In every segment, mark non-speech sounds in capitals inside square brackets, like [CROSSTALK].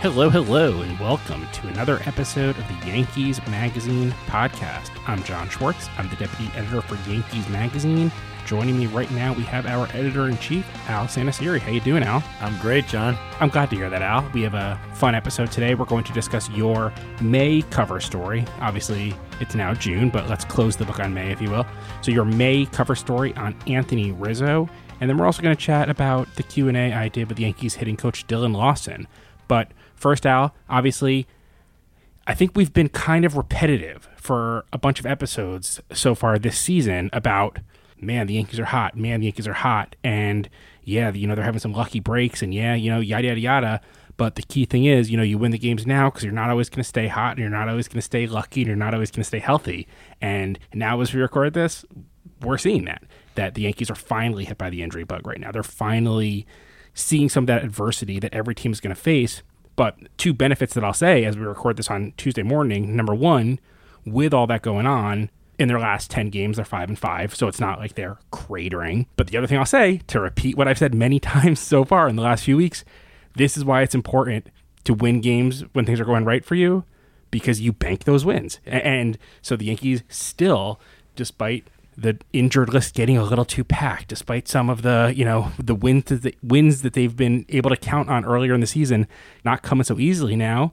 Hello, hello, and welcome to another episode of the Yankees Magazine podcast. I'm John Schwartz. I'm the deputy editor for Yankees Magazine. Joining me right now, we have our editor in chief, Al Santasiere. How you doing, Al? I'm great, John. I'm glad to hear that, Al. We have a fun episode today. We're going to discuss your May cover story. Obviously, it's now June, but let's close the book on May, if you will. So, your May cover story on Anthony Rizzo, and then we're also going to chat about the Q and A I did with Yankees hitting coach Dillon Lawson. But First, Al, obviously, I think we've been kind of repetitive for a bunch of episodes so far this season about, man, the Yankees are hot. Man, the Yankees are hot. And yeah, you know, they're having some lucky breaks and yeah, you know, yada, yada, yada. But the key thing is, you know, you win the games now because you're not always going to stay hot and you're not always going to stay lucky and you're not always going to stay healthy. And now, as we record this, we're seeing that, that the Yankees are finally hit by the injury bug right now. They're finally seeing some of that adversity that every team is going to face but two benefits that I'll say as we record this on Tuesday morning. Number one, with all that going on, in their last 10 games, they're 5 and 5, so it's not like they're cratering. But the other thing I'll say, to repeat what I've said many [LAUGHS] times so far in the last few weeks, this is why it's important to win games when things are going right for you because you bank those wins. And so the Yankees still, despite the injured list getting a little too packed, despite some of the you know the wins that the wins that they've been able to count on earlier in the season not coming so easily now.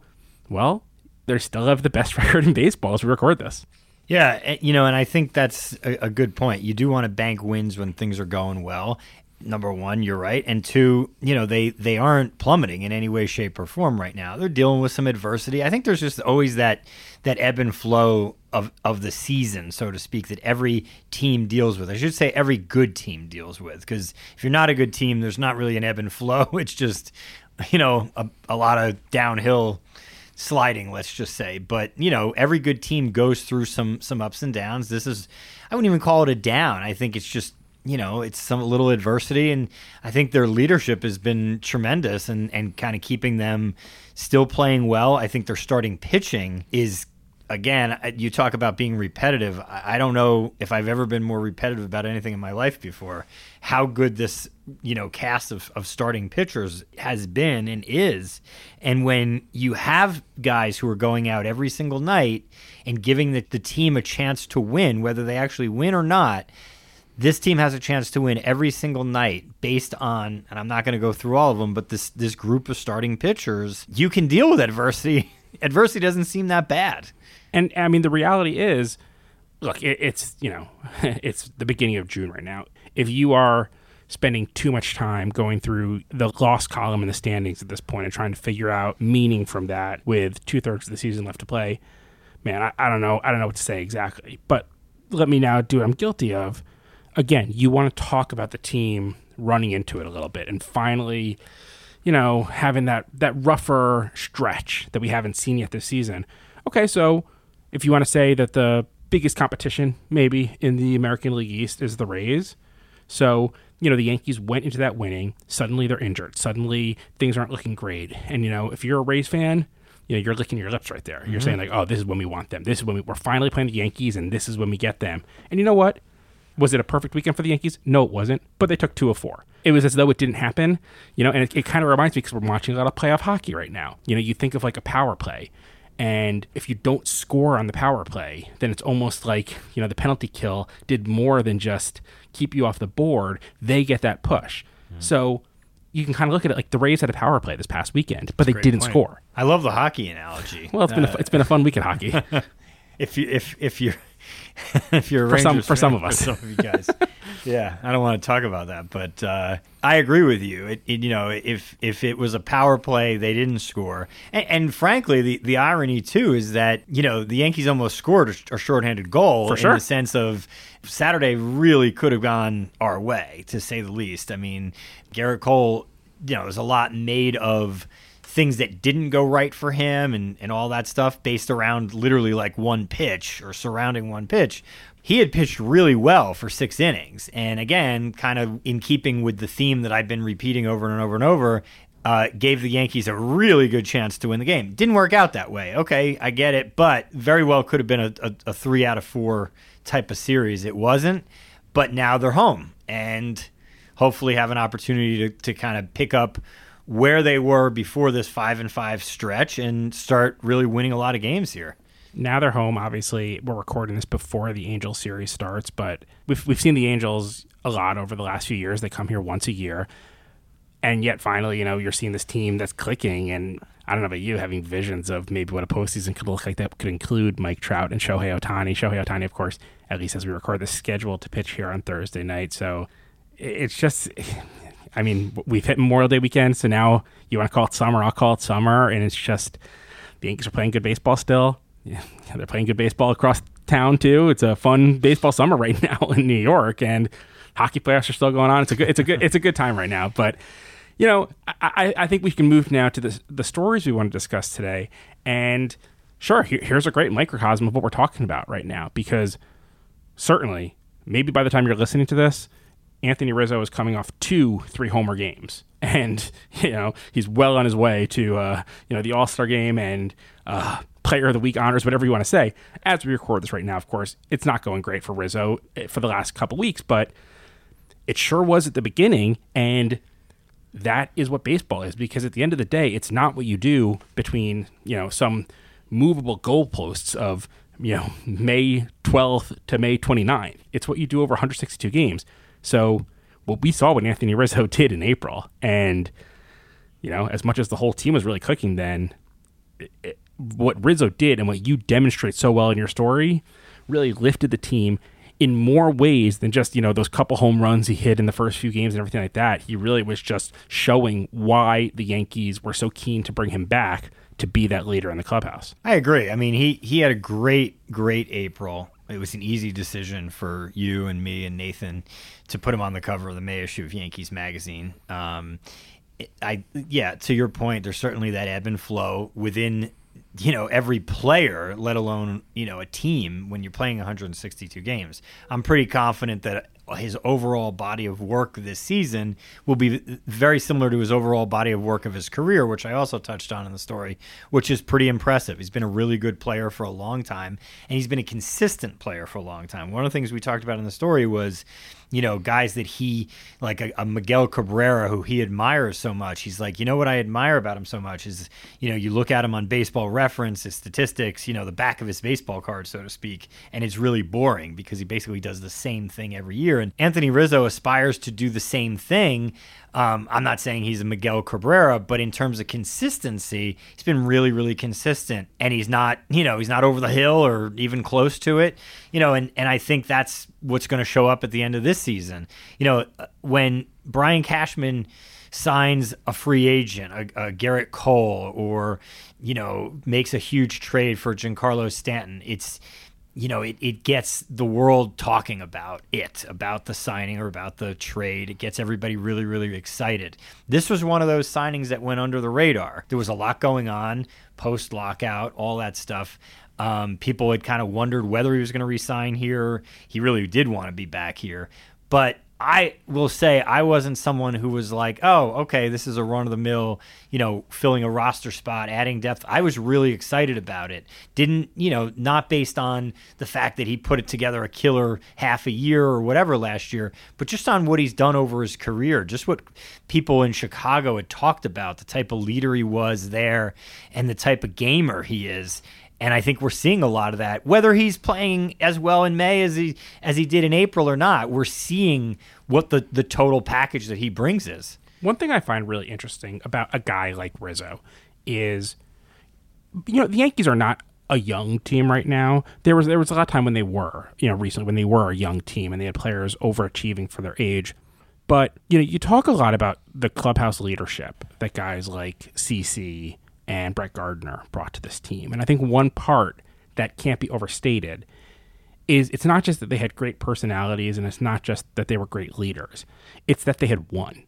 Well, they still have the best [LAUGHS] record in baseball as we record this. Yeah, you know, and I think that's a, a good point. You do want to bank wins when things are going well, number one, you're right, and two, you know they they aren't plummeting in any way, shape, or form right now. They're dealing with some adversity. I think there's just always that that ebb and flow of of the season, so to speak, that every team deals with. I should say every good team deals with, because if you're not a good team, there's not really an ebb and flow. [LAUGHS] It's just you know a, a lot of downhill sliding let's just say but you know every good team goes through some some ups and downs this is i wouldn't even call it a down i think it's just you know, it's some little adversity, and I think their leadership has been tremendous and and kind of keeping them still playing well. I think their starting pitching is again, you talk about being repetitive. I don't know if I've ever been more repetitive about anything in my life before. How good this, you know, cast of, of starting pitchers has been and is. And when you have guys who are going out every single night and giving the, the team a chance to win, whether they actually win or not, this team has a chance to win every single night based on and I'm not going to go through all of them but this this group of starting pitchers you can deal with adversity. [LAUGHS] Adversity doesn't seem that bad. And I mean the reality is look it, it's you know [LAUGHS] it's the beginning of June right now. If you are spending too much time going through the loss column in the standings at this point and trying to figure out meaning from that with two thirds of the season left to play man I, I don't know I don't know what to say exactly. But let me now do what I'm guilty of again, you want to talk about the team running into it a little bit and finally, you know, having that that rougher stretch that we haven't seen yet this season. Okay, so if you want to say that the biggest competition maybe in the American League East is the Rays, so you know the Yankees went into that winning. Suddenly they're injured. Suddenly things aren't looking great. And you know if you're a Rays fan, you know you're licking your lips right there. You're mm-hmm. saying like, oh, this is when we want them. This is when we, we're finally playing the Yankees, and this is when we get them. And you know what? Was it a perfect weekend for the Yankees? No, it wasn't. But they took two of four. It was as though it didn't happen, you know. And it, it kind of reminds me because we're watching a lot of playoff hockey right now. You know, you think of like a power play, and if you don't score on the power play, then it's almost like you know the penalty kill did more than just keep you off the board. They get that push. Mm. So you can kind of look at it like the Rays had a power play this past weekend, but That's they didn't point. score. I love the hockey analogy. well, it's uh, been a, it's been a fun week in hockey. [LAUGHS] if you if if you're [LAUGHS] if you're For some- for some of us. [LAUGHS] some of you guys. [LAUGHS] yeah, I don't want to talk about that, but uh, I agree with you. It, it, you know, if if it was a power play, they didn't score, and, and frankly, the the irony too is that you know the Yankees almost scored a, a shorthanded goal For in the sense of Saturday really could have gone our way, to say the least. I mean, Gerrit Cole, you know, there's a lot made of things that didn't go right for him and, and all that stuff based around literally like one pitch or surrounding one pitch. He had pitched really well for six innings. And again, kind of in keeping with the theme that I've been repeating over and over and over, uh, gave the Yankees a really good chance to win the game. Didn't work out that way. Okay, I get it, but very well could have been a, a, a three out of four type of series. It wasn't, but now they're home and hopefully have an opportunity to, to kind of pick up where they were before this five and five stretch and start really winning a lot of games here. now they're home. Obviously, we're recording this before the Angels series starts, but we've we've seen the Angels a lot over the last few years. They come here once a year, and yet finally, you know, you're seeing this team that's clicking. And I don't know about you, having visions of maybe what a postseason could look like. That could include Mike Trout and Shohei Ohtani. Shohei Ohtani, of course, at least as we record this, scheduled to pitch here on Thursday night. So it's just. I mean, we've hit Memorial Day weekend, so now you want to call it summer, I'll call it summer, and it's just the Yankees are playing good baseball still. [LAUGHS] Yeah, they're playing good baseball across town too. It's a fun baseball summer [LAUGHS] right now in New York, and hockey playoffs are still going on. It's a good, it's a good, it's a good time right now. But you know, I, I, think we can move now to the the stories we want to discuss today. And sure, here, here's a great microcosm of what we're talking about right now, because certainly, maybe by the time you're listening to this, Anthony Rizzo is coming off two three homer games, [LAUGHS] and you know he's well on his way to uh, you know the All Star game and uh, Player of the Week honors, whatever you want to say. As we record this right now, of course, it's not going great for Rizzo eh, for the last couple weeks, but it sure was at the beginning, and that is what baseball is. Because at the end of the day, it's not what you do between you know some movable goalposts of you know May 12th to May 29th. It's what you do over 162 games. So what we saw what Anthony Rizzo [LAUGHS] did in April, and you know, as much as the whole team was really clicking then, it, it, what Rizzo did and what you demonstrate so well in your story really lifted the team in more ways than just you know those couple home runs he hit in the first few games and everything like that. He really was just showing why the Yankees were so keen to bring him back to be that leader in the clubhouse. I agree. I mean, he he had a great great April. It was an easy decision for you and me and Nathan to put him on the cover of the May issue of Yankees magazine. Um, I yeah, to your point, there's certainly that ebb and flow within you know every player, let alone you know a team when you're playing 162 games. I'm pretty confident that his overall body of work this season will be very similar to his overall body of work of his career, which I also touched on in the story, which is pretty impressive. He's been a really good player for a long time, and he's been a consistent player for a long time. One of the things we talked about in the story was, you know, guys that he, like a, a Miguel Cabrera, who he admires so much. He's like, you know what I admire about him so much is, you know, you look at him on baseball reference, his statistics, you know, the back of his baseball card, so to speak, and it's really boring because he basically does the same thing every year. And Anthony Rizzo aspires to do the same thing. Um, I'm not saying he's a Miguel Cabrera, but in terms of consistency, he's been really, really consistent. And he's not, you know, he's not over the hill or even close to it, you know, and, and I think that's what's going to show up at the end of this season. You know, when Brian Cashman signs a free agent, a, a Gerrit Cole, or, you know, makes a huge trade for Giancarlo Stanton, it's, you know, it, it gets the world talking about it, about the signing or about the trade. It gets everybody really, really excited. This was one of those signings that went under the radar. There was a lot going on post lockout, all that stuff. Um, people had kind of wondered whether he was going to resign here. He really did want to be back here. But I will say I wasn't someone who was like, oh, okay, this is a run of the mill, you know, filling a roster spot, adding depth. I was really excited about it. Didn't, you know, not based on the fact that he put it together a killer half a year or whatever last year, but just on what he's done over his career, just what people in Chicago had talked about, the type of leader he was there and the type of gamer he is. And I think we're seeing a lot of that. Whether he's playing as well in May as he as he did in April or not, we're seeing what the, the total package that he brings is. One thing I find really interesting about a guy like Rizzo is, you know, the Yankees are not a young team right now. There was there was a lot of time when they were, you know, recently when they were a young team and they had players overachieving for their age. But you know, you talk a lot about the clubhouse leadership that guys like CC and Brett Gardner brought to this team, and I think one part that can't be overstated is it's not just that they had great personalities and it's not just that they were great leaders. It's that they had won.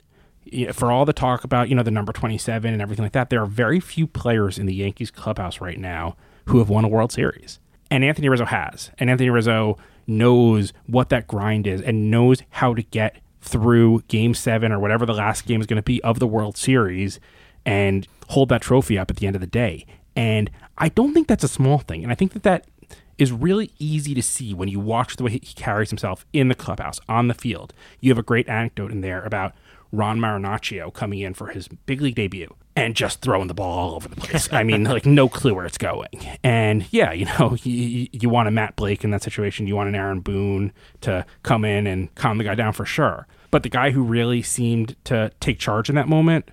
For all the talk about, you know, the number 27 and everything like that, there are very few players in the Yankees clubhouse right now who have won a World Series. And Anthony Rizzo has. And Anthony Rizzo knows what that grind is and knows how to get through game seven or whatever the last game is going to be of the World Series and hold that trophy up at the end of the day. And I don't think that's a small thing. And I think that that is really easy to see when you watch the way he carries himself in the clubhouse, on the field. You have a great anecdote in there about Ron Marinaccio coming in for his big league debut and just throwing the ball all over the place. I mean, like no clue where it's going. And yeah, you know, [LAUGHS] you, you want a Matt Blake in that situation. You want an Aaron Boone to come in and calm the guy down for sure. But the guy who really seemed to take charge in that moment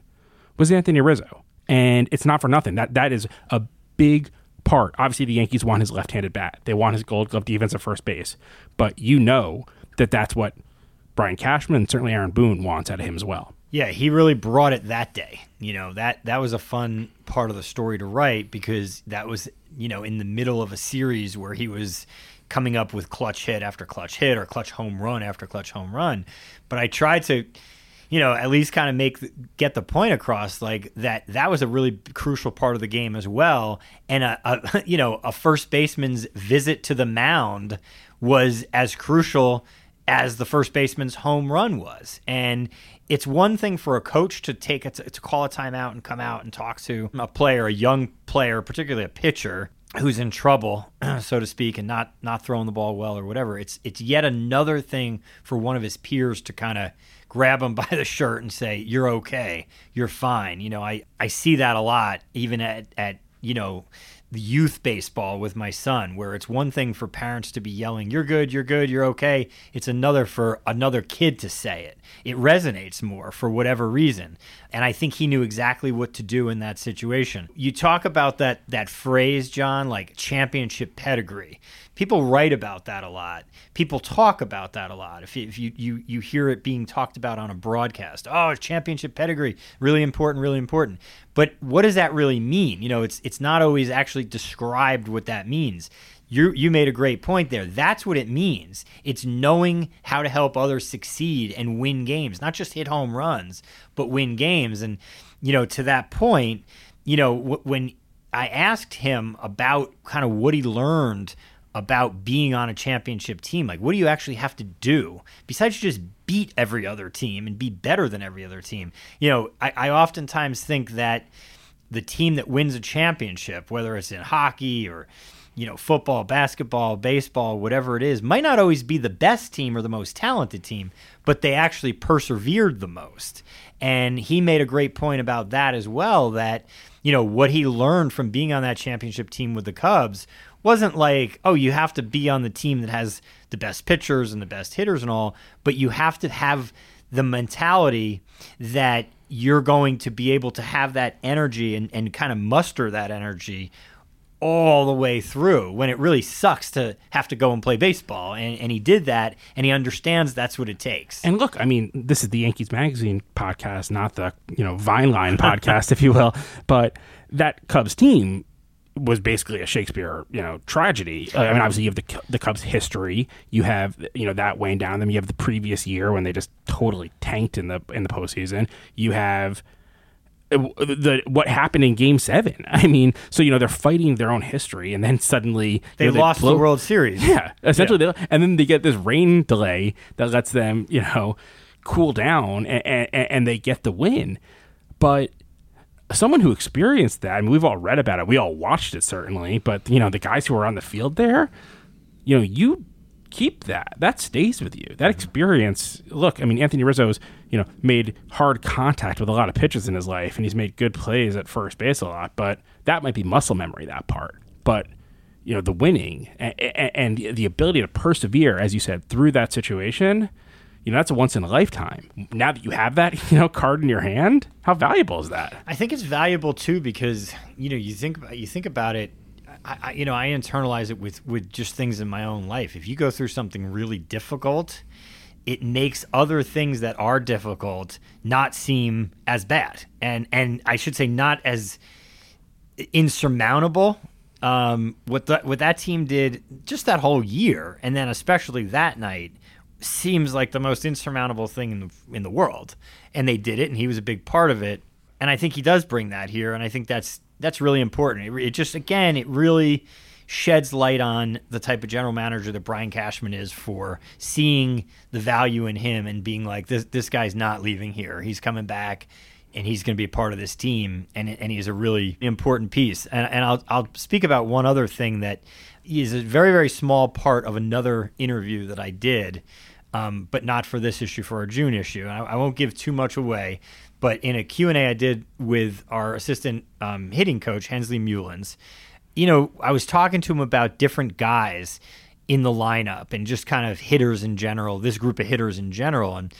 was Anthony Rizzo. And it's not for nothing. That that is a big part. Obviously, the Yankees want his left-handed bat. They want his Gold Glove defense at first base. But you know that that's what Brian Cashman and certainly Aaron Boone wants out of him as well. Yeah, he really brought it that day. You know that that was a fun part of the story to write because that was you know in the middle of a series where he was coming up with clutch hit after clutch hit or clutch home run after clutch home run. But I tried to you know, at least kind of make get the point across, like that that was a really crucial part of the game as well. And a, a [LAUGHS] you know a first baseman's visit to the mound was as crucial as the first baseman's home run was. And it's one thing for a coach to take a, to call a timeout and come out and talk to a player, a young player, particularly a pitcher who's in trouble, [CLEARS THROAT] so to speak, and not not throwing the ball well or whatever. It's it's yet another thing for one of his peers to kind of grab him [LAUGHS] by the shirt and say, "You're okay. You're fine." You know, I I see that a lot, even at at you know the youth baseball with my son where it's one thing for parents to be yelling you're good you're good you're okay. It's another for another kid to say it. It resonates more for whatever reason. And i think he knew exactly what to do in that situation. You talk about that that phrase john like championship pedigree people write about that a lot. People talk about that a lot. If, you, if you, you, you hear it being talked about on a broadcast, oh, championship pedigree, really important, really important. But what does that really mean? You know, it's it's not always actually described what that means. You you made a great point there. That's what it means. It's knowing how to help others succeed and win games, not just hit home runs, but win games. And you know, to that point, you know, when I asked him about kind of what he learned about being on a championship team. Like, what do you actually have to do besides just beat every other team and be better than every other team? You know, I, I oftentimes think that the team that wins a championship, whether it's in hockey or you know, football, basketball, baseball, whatever it is, might not always be the best team or the most talented team, but they actually persevered the most. And he made a great point about that as well that, you know, what he learned from being on that championship team with the Cubs wasn't like, oh, you have to be on the team that has the best pitchers and the best hitters and all, but you have to have the mentality that you're going to be able to have that energy and, and kind of muster that energy all the way through when it really sucks to have to go and play baseball. And, and he did that and he understands that's what it takes. And look, I mean, this is the Yankees Magazine podcast, not the, you know, Vine Line [LAUGHS] podcast, if you will. But that Cubs team was basically a Shakespeare, you know, tragedy. Uh, I mean, obviously you have the the Cubs' history. You have you know that weighing down them. You have the previous year when they just totally tanked in the in the postseason. You have uh, the what happened in Game Seven. [LAUGHS] I mean, so you know they're fighting their own history, and then suddenly they, you know, lost blow, the World Series. [LAUGHS] Yeah, essentially, yeah. They, and then they get this rain delay that lets them you know cool down, and, and, and they get the win. But someone who experienced that, I mean, we've all read about it, we all watched it certainly, but you know, the guys who are on the field there, you know, you keep that. That stays with you. That mm-hmm. experience. Look, I mean, Anthony Rizzo's, you know, made hard contact with a lot of pitches in his life, and he's made good plays at first base a lot. But that might be muscle memory. That part. But you know, the winning and, and the ability to persevere, as you said, through that situation you know that's a once in a lifetime. Now that you have that, [LAUGHS] you know, card in your hand, how valuable is that? I think it's valuable too because you know you think about you think about it. I, I, you know, I internalize it with with just things in my own life. If you go through something really difficult, it makes other things that are difficult not seem as bad, and and I should say not as insurmountable. Um, what the, what that team did just that whole year, and then especially that night, seems like the most insurmountable thing in the in the world. And they did it, and he was a big part of it. And I think he does bring that here, and I think that's that's really important. It, it just again, it really sheds light on the type of general manager that Brian Cashman is for seeing the value in him and being like this this guy's not leaving here. He's coming back and he's going to be a part of this team, and and he's a really important piece. And, and I'll I'll speak about one other thing that is a very very small part of another interview that I did, um, but not for this issue, for our June issue. I, I, won't give too much away, but in a Q and A I did with our assistant um, hitting coach Hensley Meulens, you know, I was talking to him about different guys in the lineup and just kind of hitters in general, this group of hitters in general, and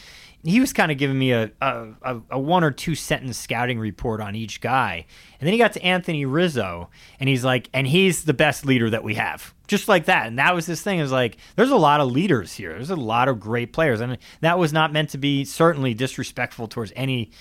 he was kind of giving me a, a, a, one or two sentence scouting report on each guy. And then he got to Anthony Rizzo, and he's like, and he's the best leader that we have. Just like that. And that was his thing. Is like, there's a lot of leaders here. There's a lot of great players. And that was not meant to be certainly disrespectful towards any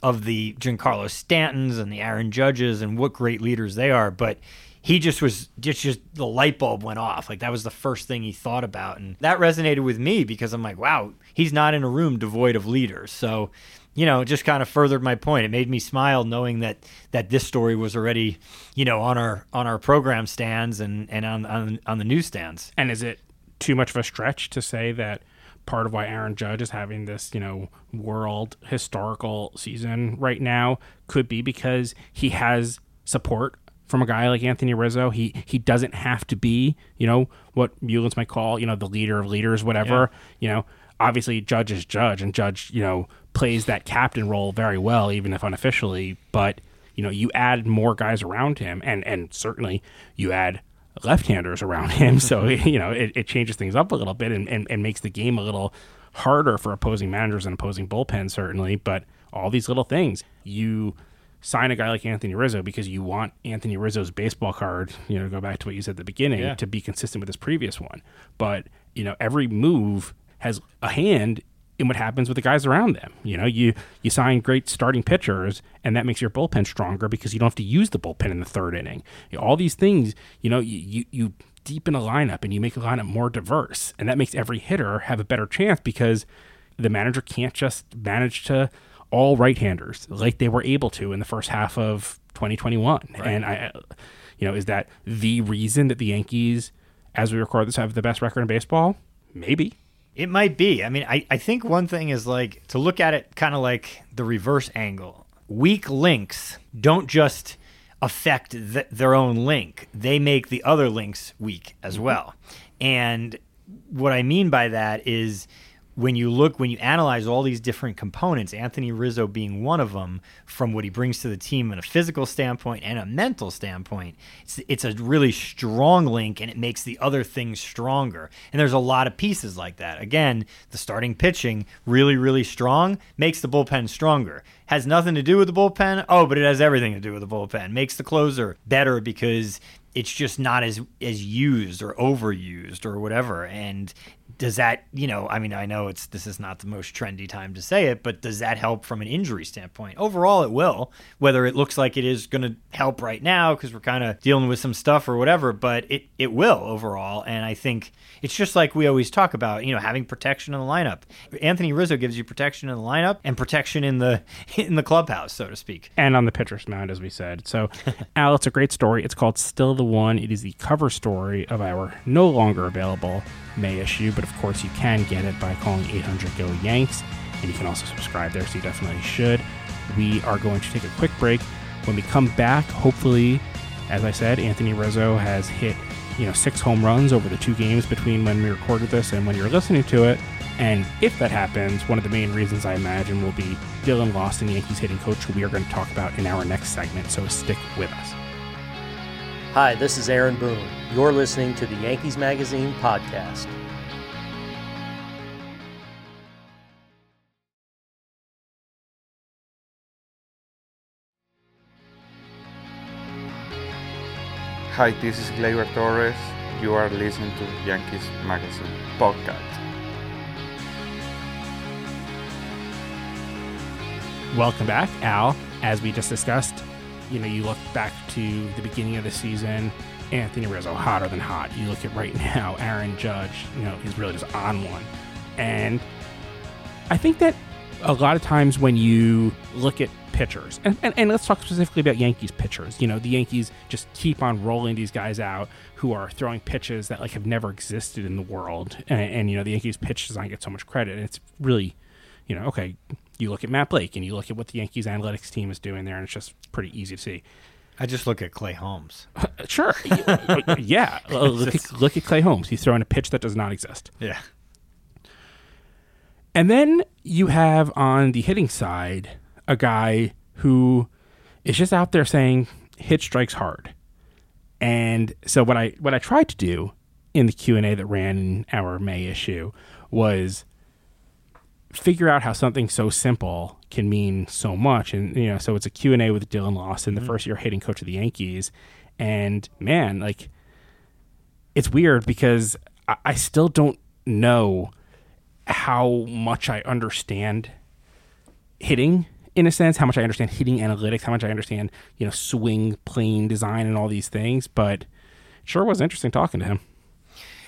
of the Giancarlo Stantons and the Aaron Judges and what great leaders they are. But he just was just just the light bulb went off. Like that was the first thing he thought about, and that resonated with me because I'm like, wow, he's not in a room devoid of leaders. So, you know, just kind of furthered my point. It made me smile knowing that that this story was already, you know, on our on our program stands and and on on, on the newsstands. And is it too much of a stretch to say that? Part of why Aaron Judge is having this, you know, world historical season right now could be because he has support from a guy like Anthony Rizzo. He he doesn't have to be, you know, what Meulens might call, you know, the leader of leaders, whatever. Yeah. You know, obviously Judge is Judge, and Judge, you know, plays that captain role very well, even if unofficially. But you know, you add more guys around him, and and certainly you add left-handers around [LAUGHS] him, so [LAUGHS] you know it, it changes things up a little bit and, and, and makes the game a little harder for opposing managers and opposing bullpens, certainly. But all these little things, you sign a guy like Anthony Rizzo because you want Anthony Rizzo's baseball card, you know, go back to what you said at the beginning, yeah. to be consistent with his previous one. But, you know, every move has a hand in what happens with the guys around them. You know, you you sign great starting pitchers, and that makes your bullpen stronger because you don't have to use the bullpen in the third inning. You know, all these things, you know, you, you you deepen a lineup and you make a lineup more diverse, and that makes every hitter have a better chance because the manager can't just manage to all right-handers like they were able to in the first half of 2021. Right. And I, you know, is that the reason that the Yankees, as we record this, have the best record in baseball? Maybe. It might be. I mean, I, I think one thing is like to look at it kind of like the reverse angle. Weak links don't just affect th- their own link, they make the other links weak as mm-hmm. well. And what I mean by that is when you look when you analyze all these different components anthony rizzo being one of them from what he brings to the team in a physical standpoint and a mental standpoint it's, it's a really strong link and it makes the other things stronger. And there's a lot of pieces like that. Again the starting pitching really really strong makes the bullpen stronger. Has nothing to do with the bullpen? Oh but it has everything to do with the bullpen. Makes the closer better because it's just not as as used or overused or whatever. And does that you know i mean i know it's this is not the most trendy time to say it but does that help from an injury standpoint? Overall it will whether it looks like it is going to help right now because we're kind of dealing with some stuff or whatever but it it will overall. And i think it's just like we always talk about you know having protection in the lineup. Anthony rizzo gives you protection in the lineup and protection in the [LAUGHS] in the clubhouse so to speak. And on the pitcher's mound as we said. So [LAUGHS] al it's a great story. It's called still the one. It is the cover story of our no longer available may issue, but of course you can get it by calling 800 GO Yanks, and you can also subscribe there, so you definitely should. We are going to take a quick break. When we come back, hopefully, as I said, Anthony Rizzo has hit you know six home runs over the two games between when we recorded this and when you're listening to it. And if that happens, one of the main reasons I imagine will be Dillon Lawson, the Yankees hitting coach, who we are going to talk about in our next segment. So stick with us. Hi, this is Aaron Boone. You're listening to the Yankees Magazine podcast. Hi, this is Gleyber Torres. You are listening to Yankees Magazine podcast. Welcome back, Al. As we just discussed, you know, you look back to the beginning of the season, Anthony Rizzo hotter than hot. You look at right [LAUGHS] now, Aaron Judge, you know, he's really just on one. And I think that a lot of times when you look at pitchers, and, and, and, let's talk specifically about Yankees pitchers, you know, the Yankees just keep on rolling these guys out who are throwing pitches that like have never existed in the world. And, and you know, the Yankees pitch design get so much credit. And it's really, you know, okay, you look at Matt Blake and you look at what the Yankees analytics team is doing there, and it's just pretty easy to see. I just look at Clay Holmes. [LAUGHS] sure. Uh, [LAUGHS] yeah. [LAUGHS] look, at, look at Clay Holmes. He's throwing a pitch that does not exist. Yeah. And then you have on the hitting side a guy who is just out there saying hit strikes hard. And so what I what I tried to do in the Q&A that ran in our May issue was figure out how something so simple can mean so much and you know so it's a Q&A with Dillon Lawson, the mm-hmm. first year hitting coach of the Yankees and man like it's weird because I, I still don't know how much I understand hitting in a sense, how much I understand hitting analytics, how much I understand, you know, swing plane design and all these things. But sure was interesting talking to him.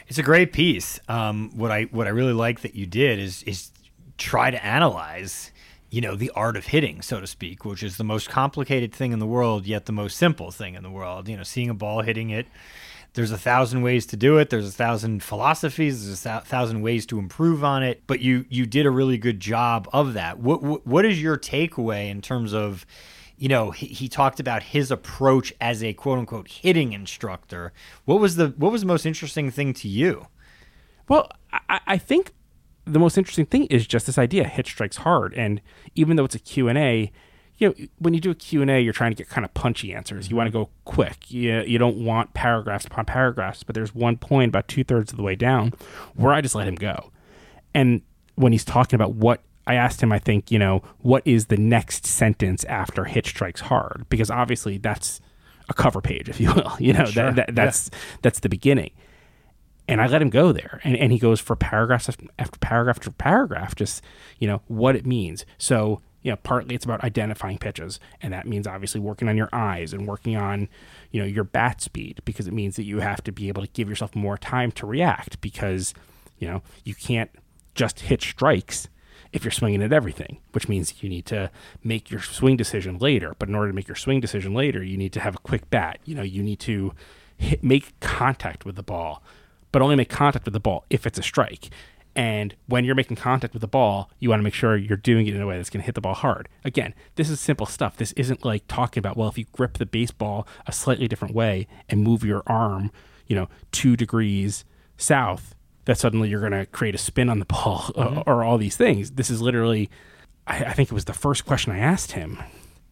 It's a great piece. Um, what I what I really like that you did is is try to analyze, you know, the art of hitting, so to speak, which is the most complicated thing in the world, yet the most simple thing in the world. You know, seeing a ball hitting it there's a thousand ways to do it. There's a thousand philosophies. There's a thousand ways to improve on it. But you you did a really good job of that. What what, what is your takeaway in terms of, you know, he, he talked about his approach as a quote unquote hitting instructor. What was the what was the most interesting thing to you? Well, I, I think the most interesting thing is just this idea: hit strikes hard, and even though it's a Q and A you know, when you do a Q&A, you're trying to get kind of punchy answers. You want to mm-hmm. go quick. You, you don't want paragraphs upon paragraphs, but there's one point about two thirds of the way down where I just let him go. And when he's talking about what I asked him, I think, you know, what is the next sentence after hit strikes hard? Because obviously that's a cover page, if you will. [LAUGHS] You know, sure. that, that, that's yeah. that's the beginning. And I let him go there. And, and he goes for paragraphs after paragraph after paragraph, just, you know, what it means. So you know, partly it's about identifying pitches, and that means obviously working on your eyes and working on, you know, your bat speed because it means that you have to be able to give yourself more time to react because, you know, you can't just hit strikes if you're swinging at everything, which means you need to make your swing decision later. But in order to make your swing decision later, you need to have a quick bat. You know, you need to hit, make contact with the ball, but only make contact with the ball if it's a strike. And when you're making contact with the ball, you want to make sure you're doing it in a way that's going to hit the ball hard. Again, this is simple stuff. This isn't like talking about, well, if you grip the baseball a slightly different way and move your arm, you know, two degrees south, that suddenly you're going to create a spin on the [LAUGHS] ball mm-hmm. or, or, all these things. This is literally, I, I, think it was the first question I asked him.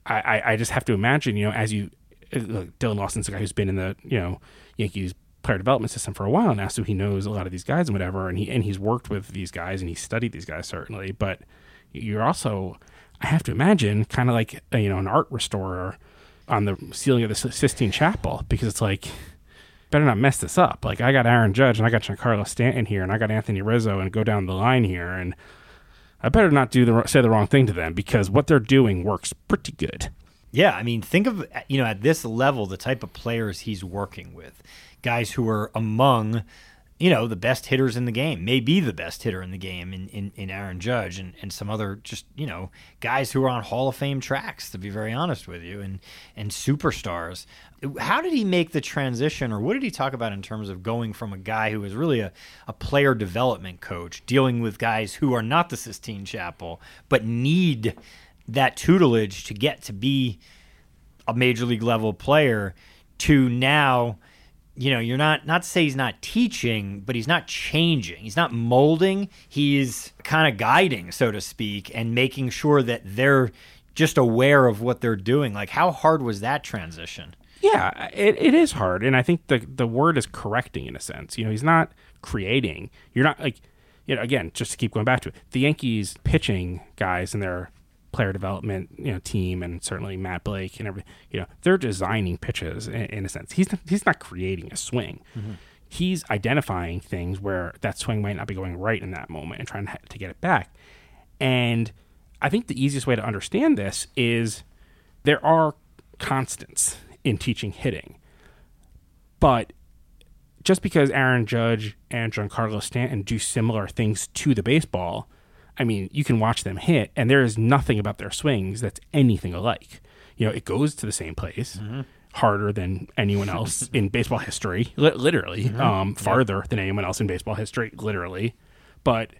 I, I, I just have to imagine, you know, as you, uh, Dillon Lawson's a guy who's been in the, you know, Yankees player development system for a while now, so he knows a lot of these guys and whatever, and he and he's worked with these guys and he's studied these guys certainly. But you're also, I have to imagine, kind of like uh, you know an art restorer on the ceiling of the Sistine Chapel because it's like better not mess this up. Like I got Aaron Judge and I got Giancarlo Stanton here and I got Anthony Rizzo and go down the line here and I better not do the say the wrong thing to them because what they're doing works pretty good. Yeah, I mean, think of uh, you know at this level the type of players he's working with guys who are among you know, the best hitters in the game, maybe the best hitter in the game in, in, in Aaron Judge and, and some other just, you know, guys who are on Hall of Fame tracks, to be very honest with you, and, and superstars. How did he make the transition, or what did he talk about in terms of going from a guy who was really a, a player development coach, dealing with guys who are not the Sistine Chapel, but need that tutelage to get to be a major league level player, to now – you know, you're not not to say he's not teaching, but he's not changing. He's not molding. He's kind of guiding, so to speak, and making sure that they're just aware of what they're doing. Like, how hard was that transition? Yeah, it, it is hard, and I think the the word is correcting in a sense. You know, he's not creating. You're not like, you know, again, just to keep going back to it, the Yankees pitching guys and their player development you know team and certainly Matt Blake and everything. You know, they're designing pitches in, in a sense. He's not, he's not creating a swing. Mm-hmm. He's identifying things where that swing might not be going right in that moment and trying to, to get it back. And I think the easiest way to understand this is there are constants in teaching hitting. But just because Aaron Judge and Giancarlo Stanton do similar things to the baseball, I mean, you can watch them hit, and there is nothing about their swings that's anything alike. You know, it goes to the same place. Mm-hmm. Harder than anyone else [LAUGHS] in baseball history, li- literally, mm-hmm. um, farther yep. than anyone else in baseball history, literally. But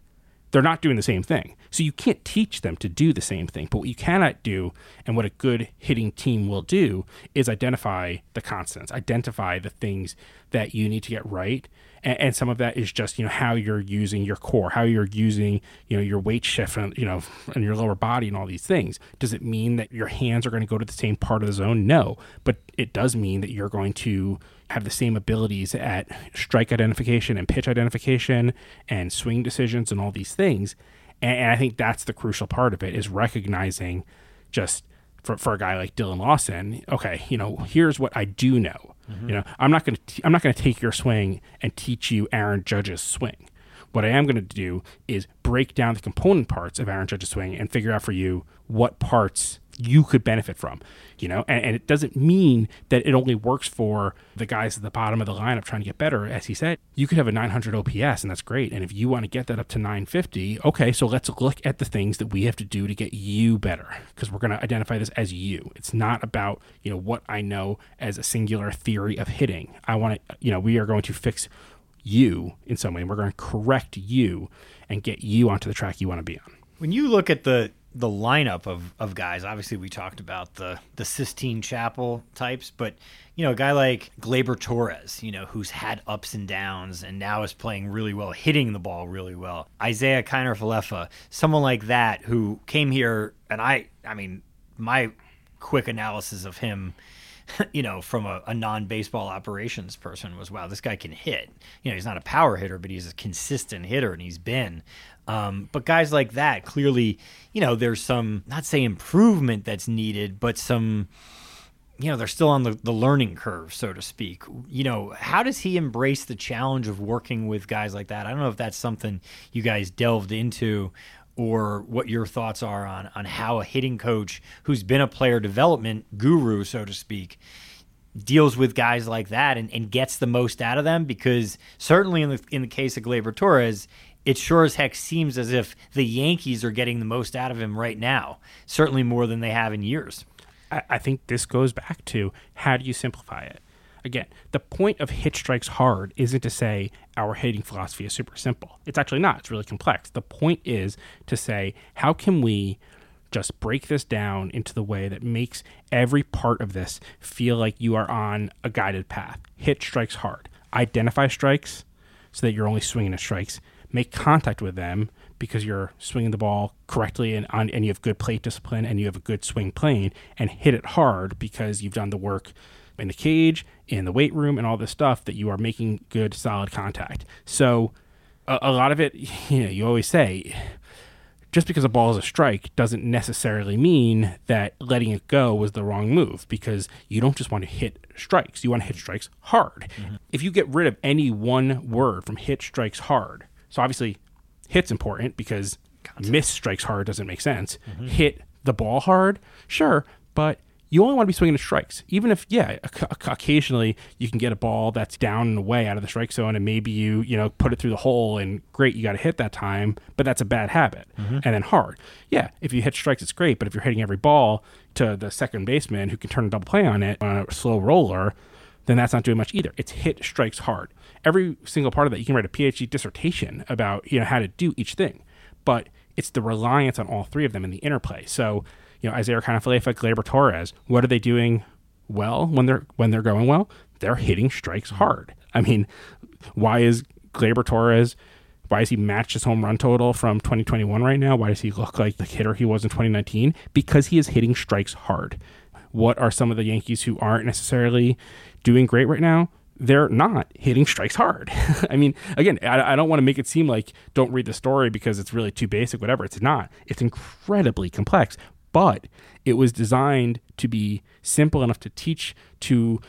they're not doing the same thing. So you can't teach them to do the same thing. But what you cannot do, and what a good hitting team will do, is identify the constants, identify the things that you need to get right. And, and some of that is just you know how you're using your core, how you're using you know your weight shift, and you know, and your lower body, and all these things. Does it mean that your hands are going to go to the same part of the zone? No, but it does mean that you're going to have the same abilities at strike identification and pitch identification and swing decisions and all these things. And, and I think that's the crucial part of it is recognizing just for, for a guy like Dillon Lawson, okay, you know, here's what I do know. Mm-hmm. You know, I'm not going to I'm not going to take your swing and teach you Aaron Judge's swing. What I am going to do is break down the component parts of Aaron Judge's swing and figure out for you what parts you could benefit from, you know, and, and, it doesn't mean that it only works for the guys at the bottom of the lineup trying to get better. As he said, you could have a 900 OPS and that's great. And if you want to get that up to 950, okay, so let's look at the things that we have to do to get you better because we're going to identify this as you. It's not about, you know, what I know as a singular theory of hitting. I want to, you know, we are going to fix you in some way and we're going to correct you and get you onto the track you want to be on. When you look at the the lineup of, of guys. Obviously, we talked about the the Sistine Chapel types, but you know, a guy like Gleyber Torres, you know, who's had ups and downs and now is playing really well, hitting the ball really well. Isiah Kiner Falefa, someone like that who came here, and I, I mean, my quick analysis of him [LAUGHS] you know, from a, a non baseball operations person was, wow, this guy can hit. You know, he's not a power hitter, but he's a consistent hitter, and he's been. Um, but guys like that, clearly, you know, there's some, not say improvement that's needed, but some, you know, they're still on the, the learning curve, so to speak. You know, how does he embrace the challenge of working with guys like that? I don't know if that's something you guys delved into or what your thoughts are on, on how a hitting coach who's been a player development guru, so to speak, deals with guys like that and, and gets the most out of them because certainly in the in the case of Gleyber Torres, it sure as heck seems as if the Yankees are getting the most out of him right now, certainly more than they have in years. I, I think this goes back to how do you simplify it? Again, the point of hit strikes hard isn't to say our hitting philosophy is super simple. It's actually not. It's really complex. The point is to say how can we just break this down into the way that makes every part of this feel like you are on a guided path. Hit strikes hard. Identify strikes so that you're only swinging at strikes make contact with them because you're swinging the ball correctly and on, and you have good plate discipline and you have a good swing plane and hit it hard because you've done the work in the cage, in the weight room, and all this stuff that you are making good solid contact. So a, a lot of it, [LAUGHS] you know, you always say just because a ball is a strike doesn't necessarily mean that letting it go was the wrong move because you don't just want to hit strikes. You want to hit strikes hard. Mm-hmm. If you get rid of any one word from hit strikes hard, so obviously, hit's important because Concept. miss strikes hard doesn't make sense. Mm-hmm. Hit the ball hard, sure, but you only want to be swinging at strikes. Even if, yeah, occasionally you can get a ball that's down and away out of the strike zone, and maybe you, you know, put it through the hole, and great, you got to hit that time, but that's a bad habit. Mm-hmm. And then hard, yeah, if you hit strikes, it's great, but if you're hitting every ball to the second baseman who can turn a double play on it on a slow roller, then that's not doing much either. It's hit strikes hard every single part of that you can write a PhD dissertation about you know how to do each thing, but it's the reliance on all three of them and the interplay. So you know Isiah Kiner-Falefa, Gleyber Torres, what are they doing well when they're when they're going well? They're hitting strikes hard. I mean, why is Gleyber Torres? Why is he matched his home run total from 2021 right now? Why does he look like the hitter he was in 2019? Because he is hitting strikes hard. What are some of the Yankees who aren't necessarily doing great right now? they're not hitting strikes hard. [LAUGHS] I mean, again, I, I don't want to make it seem like don't read the story because it's really too basic, whatever. It's not. It's incredibly complex, but it was designed to be simple enough to teach to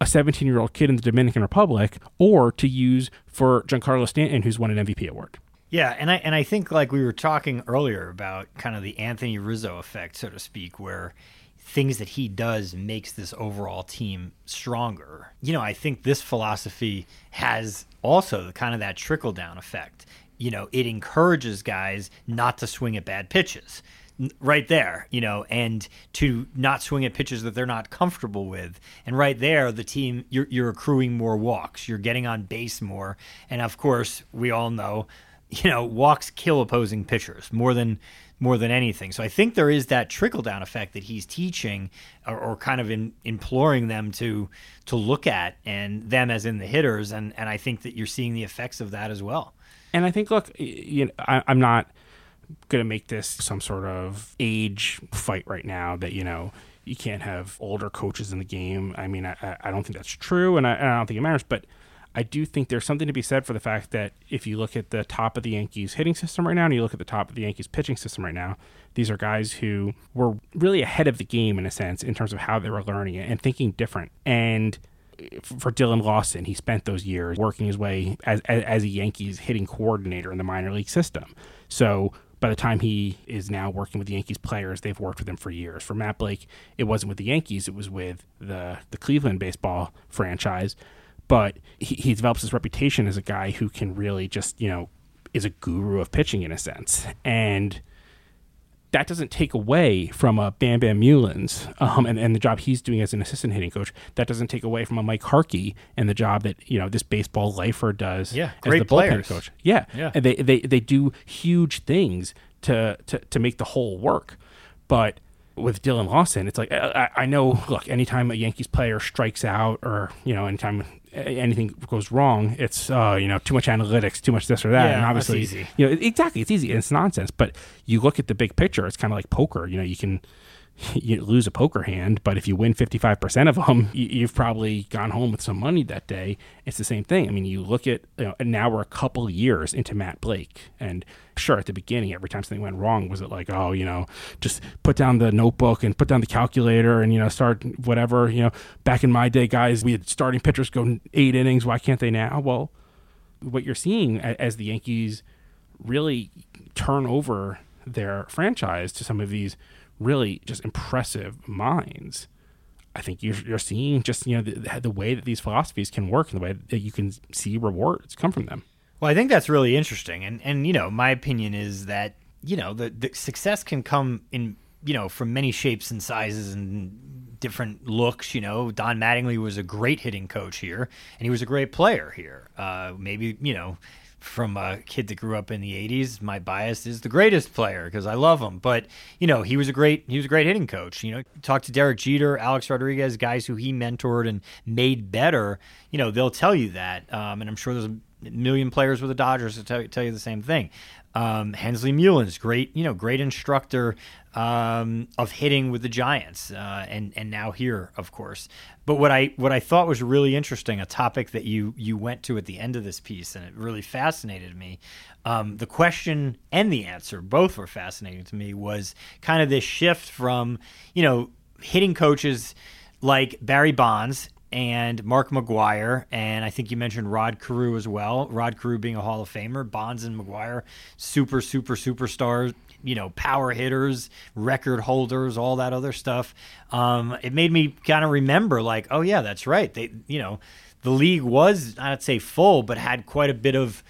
a 17 year old kid in the Dominican Republic or to use for Giancarlo Stanton, who's won an MVP award. Yeah, and I and I think like we were talking earlier about kind of the Anthony Rizzo effect, so to speak, where things that he does makes this overall team stronger. You know, I think this philosophy has also the kind of that trickle down effect. You know, it encourages guys not to swing at bad pitches right there, you know, and to not swing at pitches that they're not comfortable with. And right there, the team, you're, you're accruing more walks, you're getting on base more. And of course, we all know, [LAUGHS] you know, walks kill opposing pitchers more than more than anything. So I think there is that trickle down effect that he's teaching or, or, kind of in, imploring them to to look at and them as in the hitters and and I think that you're seeing the effects of that as well. And I think look, you know, I, I'm not going to make this some sort of age fight right now that you know you can't have older coaches in the game. I mean, I, I don't think that's true, and I, I don't think it matters, but I do think there's something to be said for the fact that if you look at the top of the Yankees hitting system right now and you look at the top of the Yankees pitching system right now, these are guys who were really ahead of the game in a sense in terms of how they were learning it and thinking different. And for Dillon Lawson, he spent those years working his way as, as, as a Yankees hitting coordinator in the minor league system. So by the time he is now working with the Yankees players, they've worked with him for years. For Matt Blake, it wasn't with the Yankees, it was with the, the Cleveland baseball franchise but he, he develops his reputation as a guy who can really just you know is a guru of pitching in a sense and that doesn't take away from a Bam Bam Meulens um, and, and the job he's doing as an assistant hitting coach. That doesn't take away from a Mike Harkey and the job that you know this baseball lifer does yeah, as great the players. bullpen coach. Yeah, Yeah. and they, they they do huge things to to to make the whole work. But with Dillon Lawson, it's like I I know. Look, anytime a Yankees player strikes out, or you know, anytime anything goes wrong, it's uh, you know too much analytics, too much this or that, Yeah, and obviously, easy. you know, exactly, it's easy, it's nonsense. But you look at the big picture; it's kind of like poker. You know, you can [LAUGHS] you lose a poker hand, but if you win fifty five percent of them, you, you've probably gone home with some money that day. It's the same thing. I mean, you look at you know, now we're a couple years into Matt Blake, and sure, at the beginning, every time something went wrong, was it like, oh, you know, just put down the notebook and put down the calculator and you know start whatever. You know, back in my day, guys, we had starting pitchers go eight innings. Why can't they now? Well, what you're seeing as the Yankees really turn over their franchise to some of these really just impressive minds. I think you're, you're seeing just you know the, the way that these philosophies can work and the way that you can see rewards come from them. Well, I think that's really interesting, and and you know, my opinion is that you know the, the success can come in you know from many shapes and sizes and different looks. You know, Don Mattingly was a great hitting coach here, and he was a great player here. Uh, maybe you know. From a kid that grew up in the '80s, my bias is the greatest player because I love him. But you know, he was a great he was a great hitting coach. You know, talk to Derek Jeter, Alex Rodriguez, guys who he mentored and made better. You know, they'll tell you that, um, and I'm sure there's a million players with the Dodgers to tell, tell you the same thing. Um, Hensley Meulens, great, you know, great instructor um, of hitting with the Giants, uh, and and now here, of course. But what I what I thought was really interesting, a topic that you you went to at the end of this piece, and it really fascinated me. Um, the question and the answer both were fascinating to me. Was kind of this shift from you know hitting coaches like Barry Bonds and Mark McGwire, and I think you mentioned Rod Carew as well. Rod Carew being a Hall of Famer, Bonds and McGwire, super, super, superstars, you know, power hitters, record holders, all that other stuff. Um, it made me kind of remember, like, oh yeah, that's right. They, you know, the league was I'd say full, but had quite a bit of,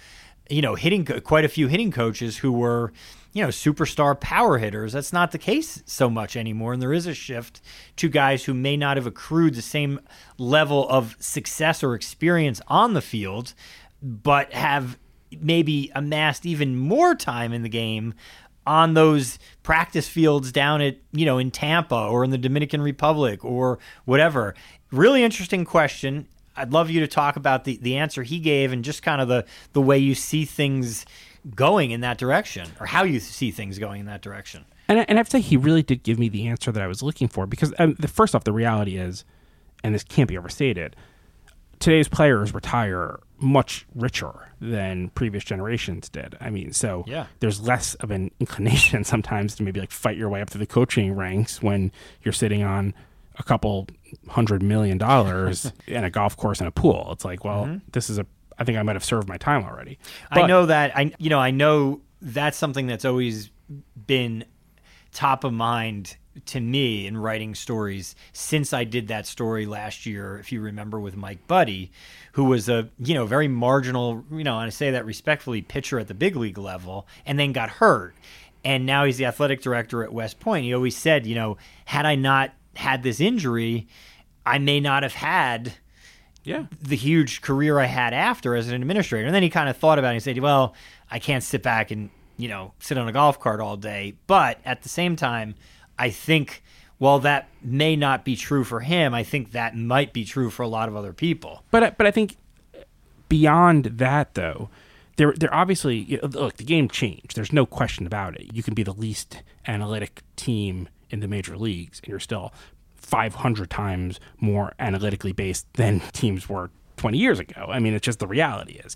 you know, hitting quite a few hitting coaches who were you know, superstar power hitters. That's not the case so much anymore. And there is a shift to guys who may not have accrued the same level of success or experience on the field, but have maybe amassed even more time in the game on those practice fields down at, you know, in Tampa or in the Dominican Republic or whatever. Really interesting question. I'd love you to talk about the, the answer he gave and just kind of the, the way you see things going in that direction or how you see things going in that direction. And, I- and I have to say, he really did give me the answer that I was looking for because um, the first off, the reality is, and this can't be overstated, today's players retire much richer than previous generations did. I mean, so Yeah. there's less of an inclination [LAUGHS] sometimes to maybe like fight your way up to the coaching ranks when you're sitting on a couple hundred million dollars [LAUGHS] and a golf course and a pool. It's like, well, this is a. I think I might have served my time already. I know that I you know I know that's something that's always been top of mind to me in writing stories since I did that story last year if you remember with Mike Buddie who was a you know very marginal you know and I say that respectfully pitcher at the big league level and then got hurt and now he's the athletic director at West Point he always said you know had I not had this injury I may not have had Yeah. the huge career I had after as an administrator. And then he kind of thought about it and said, well, I can't sit back and, you know, sit on a golf cart all day. But at the same time, I think while that may not be true for him, I think that might be true for a lot of other people. But I- but I think uh, beyond that though, they're obviously you uh, know, look the game changed. There's no question about it. You can be the least analytic team in the major leagues, and you're still 500 times more analytically based than [LAUGHS] teams were 20 years ago. I mean, it's just the reality is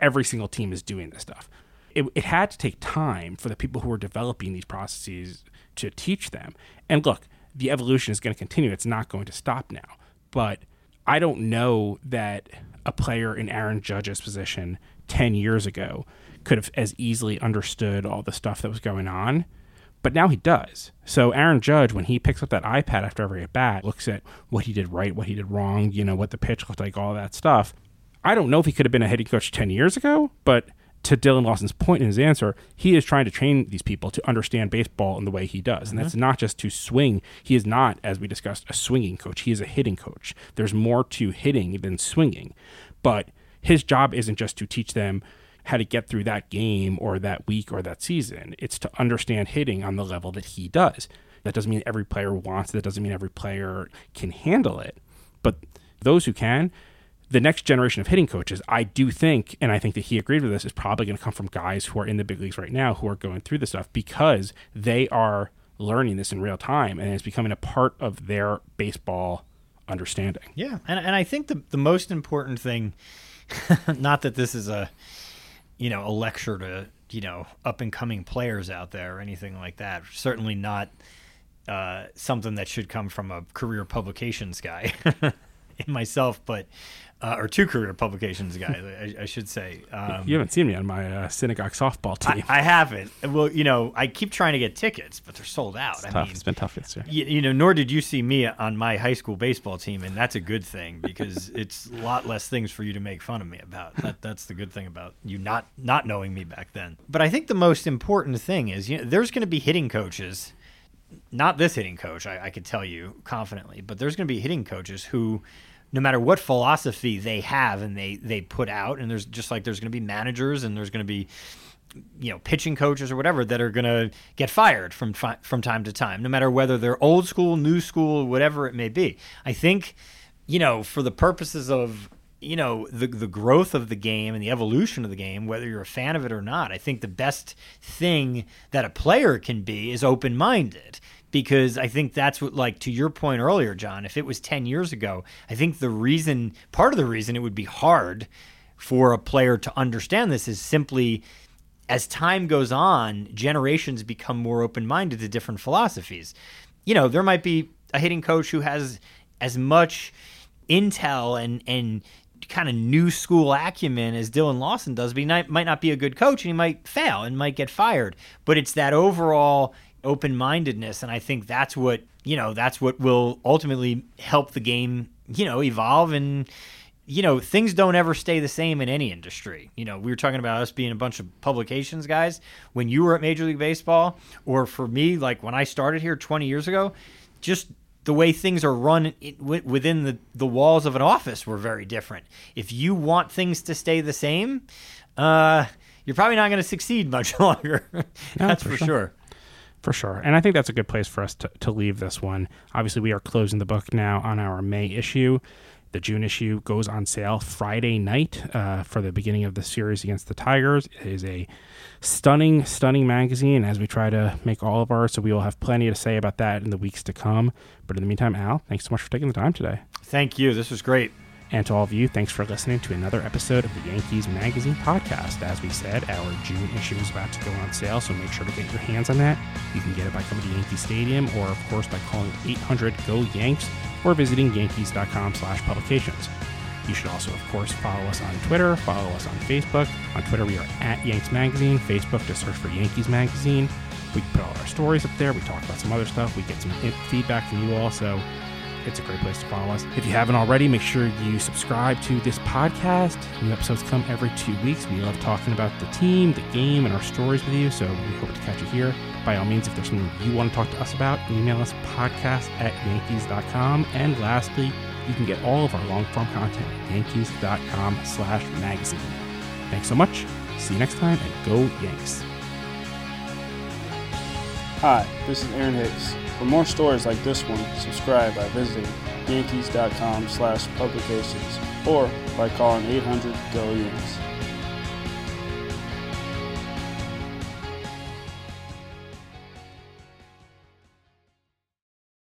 every single team is doing this stuff. It, it had to take time for the people who were developing these processes to teach them. And look, the evolution is going to continue. It's not going to stop now. But I don't know that a player in Aaron Judge's position 10 years ago could have as easily understood all the stuff that was going on. But now he does. So Aaron Judge, when he picks up that iPad after every at bat, looks at what he did right, what he did wrong, you know, what the pitch looked like, all that stuff. I don't know if he could have been a hitting coach 10 years ago, but to Dillon Lawson's point in his answer, he is trying to train these people to understand baseball in the way he does. And that's mm-hmm. not just to swing. He is not, as we discussed, a swinging coach. He is a hitting coach. There's more to hitting than swinging. But his job isn't just to teach them how to get through that game or that week or that season. It's to understand hitting on the level that he does. That doesn't mean every player wants it. That doesn't mean every player can handle it. But those who can, the next generation of hitting coaches, I do think, and I think that he agreed with this, is probably going to come from guys who are in the big leagues right now who are going through this stuff because they are learning this in real time and it's becoming a part of their baseball understanding. Yeah, and and I think the the most important thing, [LAUGHS] not that this is a, you know, a lecture to you know up and coming players out there or anything like that. Certainly not uh, something that should come from a career publications guy, [LAUGHS] in [LAUGHS] myself, but uh, or two career publications guy, [LAUGHS] I, I should say. Um, You haven't seen me on my uh, synagogue softball team. I, I haven't. Well, you know, I keep trying to get tickets, but they're sold out. it's I tough. mean, it's been tough this year. you, you know, nor did you see me on my high school baseball team, and that's a good thing because [LAUGHS] it's a lot less things for you to make fun of me about. That, that's the good thing about you not not knowing me back then. But I think the most important thing is, you know, there's going to be hitting coaches, not this hitting coach, I, I could tell you confidently, but there's going to be hitting coaches who. No matter what philosophy they have and they, they put out, and there's just like there's going to be managers and there's going to be you know pitching coaches or whatever that are going to get fired from from time to time no matter whether they're old school new school whatever it may be. I think you know for the purposes of you know the the growth of the game and the evolution of the game whether you're a fan of it or not i think the best thing that a player can be is open minded because I think that's what, like, to your point earlier, John, if it was 10 years ago, I think the reason, part of the reason it would be hard for a player to understand this is simply as time goes on, generations become more open minded to different philosophies. You know, there might be a hitting coach who has as much intel and, and, kind of new school acumen as Dillon Lawson does, but he might, might not be a good coach and he might fail and might get fired. But it's that overall open mindedness. And I think that's what, you know, that's what will ultimately help the game, you know, evolve and, you know, things don't ever stay the same in any industry. You know, we were talking about us being a bunch of publications guys. When you were at Major League Baseball, or for me, like when I started here 20 years ago, just the way things are run within the, the walls of an office were very different. If you want things to stay the same, uh, you're probably not going to succeed much [LAUGHS] longer. That's for for sure. sure. For sure. And I think that's a good place for us to, to leave this one. Obviously, we are closing the book now on our May issue. The June issue goes on sale Friday night uh, for the beginning of the series against the Tigers. It is a stunning, stunning magazine as we try to make all of ours. So we will have plenty to say about that in the weeks to come. But in the meantime, Al, thanks so much for taking the time today. Thank you. This was great. And to all of you, thanks for listening to another episode of the Yankees Magazine podcast. As we said, our June issue is about to go on sale, so make sure to get your hands on that. You can get it by coming to Yankee Stadium or, of course, by calling 800 GO Yanks or visiting yankees.com slash publications. You should also, of course, follow us on Twitter, follow us on Facebook. On Twitter, we are at Yanks Magazine. Facebook, just search for Yankees Magazine. We put all our stories up there. We talk about some other stuff. We get some feedback from you all. So it's a great place to follow us. If you haven't already, make sure you subscribe to this podcast. New episodes come every two weeks. We love talking about the team, the game, and our stories with you. So we hope to catch you here. By all means, if there's something you want to talk to us about, email us podcast at yankees.com. And lastly, you can get all of our long form content at yankees.com slash magazine. Thanks so much. See you next time and go Yanks. Hi, this is Aaron Hicks. For more stories like this one, subscribe by visiting yankees.com slash publications or by calling 800 GO Yanks.